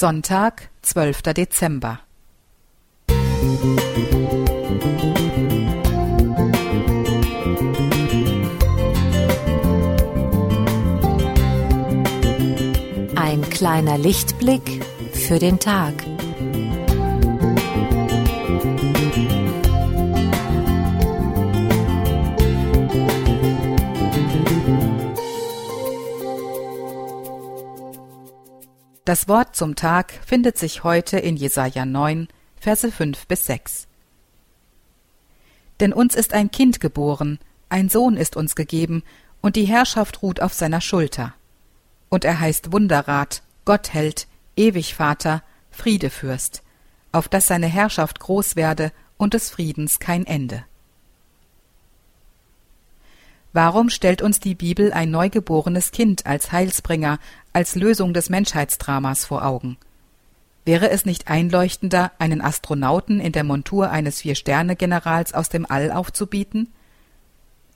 Sonntag, 12. Dezember. Ein kleiner Lichtblick für den Tag. Das Wort zum Tag findet sich heute in Jesaja 9, Verse 5 bis 6. Denn uns ist ein Kind geboren, ein Sohn ist uns gegeben, und die Herrschaft ruht auf seiner Schulter. Und er heißt Wunderrat, Gottheld, Ewigvater, Friedefürst, auf dass seine Herrschaft groß werde und des Friedens kein Ende. Warum stellt uns die Bibel ein neugeborenes Kind als Heilsbringer, als Lösung des Menschheitsdramas vor Augen? Wäre es nicht einleuchtender, einen Astronauten in der Montur eines Vier-Sterne-Generals aus dem All aufzubieten?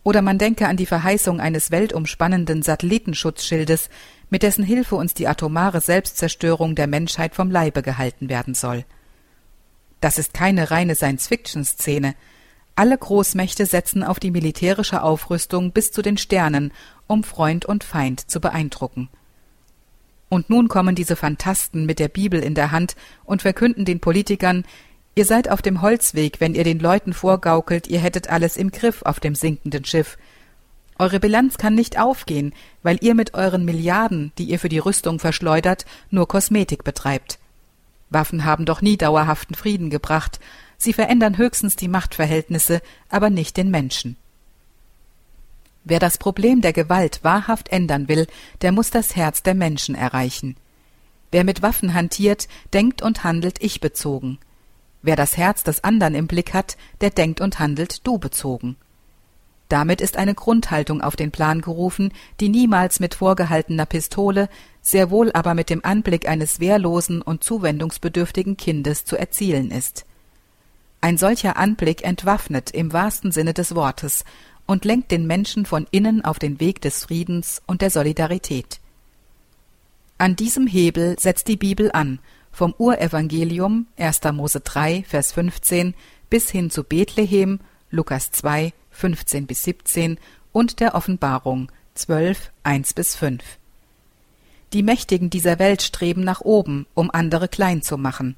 Oder man denke an die Verheißung eines weltumspannenden Satellitenschutzschildes, mit dessen Hilfe uns die atomare Selbstzerstörung der Menschheit vom Leibe gehalten werden soll. Das ist keine reine Science-Fiction-Szene, alle Großmächte setzen auf die militärische Aufrüstung bis zu den Sternen, um Freund und Feind zu beeindrucken. Und nun kommen diese Phantasten mit der Bibel in der Hand und verkünden den Politikern, ihr seid auf dem Holzweg, wenn ihr den Leuten vorgaukelt, ihr hättet alles im Griff auf dem sinkenden Schiff. Eure Bilanz kann nicht aufgehen, weil ihr mit euren Milliarden, die ihr für die Rüstung verschleudert, nur Kosmetik betreibt. Waffen haben doch nie dauerhaften Frieden gebracht, Sie verändern höchstens die Machtverhältnisse, aber nicht den Menschen. Wer das Problem der Gewalt wahrhaft ändern will, der muss das Herz der Menschen erreichen. Wer mit Waffen hantiert, denkt und handelt ich bezogen. Wer das Herz des anderen im Blick hat, der denkt und handelt du bezogen. Damit ist eine Grundhaltung auf den Plan gerufen, die niemals mit vorgehaltener Pistole, sehr wohl aber mit dem Anblick eines wehrlosen und zuwendungsbedürftigen Kindes zu erzielen ist. Ein solcher Anblick entwaffnet im wahrsten Sinne des Wortes und lenkt den Menschen von innen auf den Weg des Friedens und der Solidarität. An diesem Hebel setzt die Bibel an, vom Urevangelium 1. Mose 3, Vers 15 bis hin zu Bethlehem, Lukas 2, 15 bis 17 und der Offenbarung 12, 1 bis 5. Die Mächtigen dieser Welt streben nach oben, um andere klein zu machen.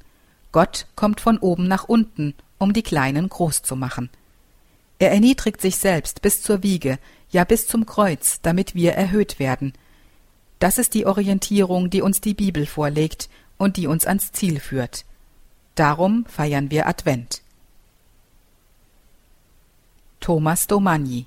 Gott kommt von oben nach unten um die Kleinen groß zu machen. Er erniedrigt sich selbst bis zur Wiege, ja bis zum Kreuz, damit wir erhöht werden. Das ist die Orientierung, die uns die Bibel vorlegt und die uns ans Ziel führt. Darum feiern wir Advent. Thomas Domagni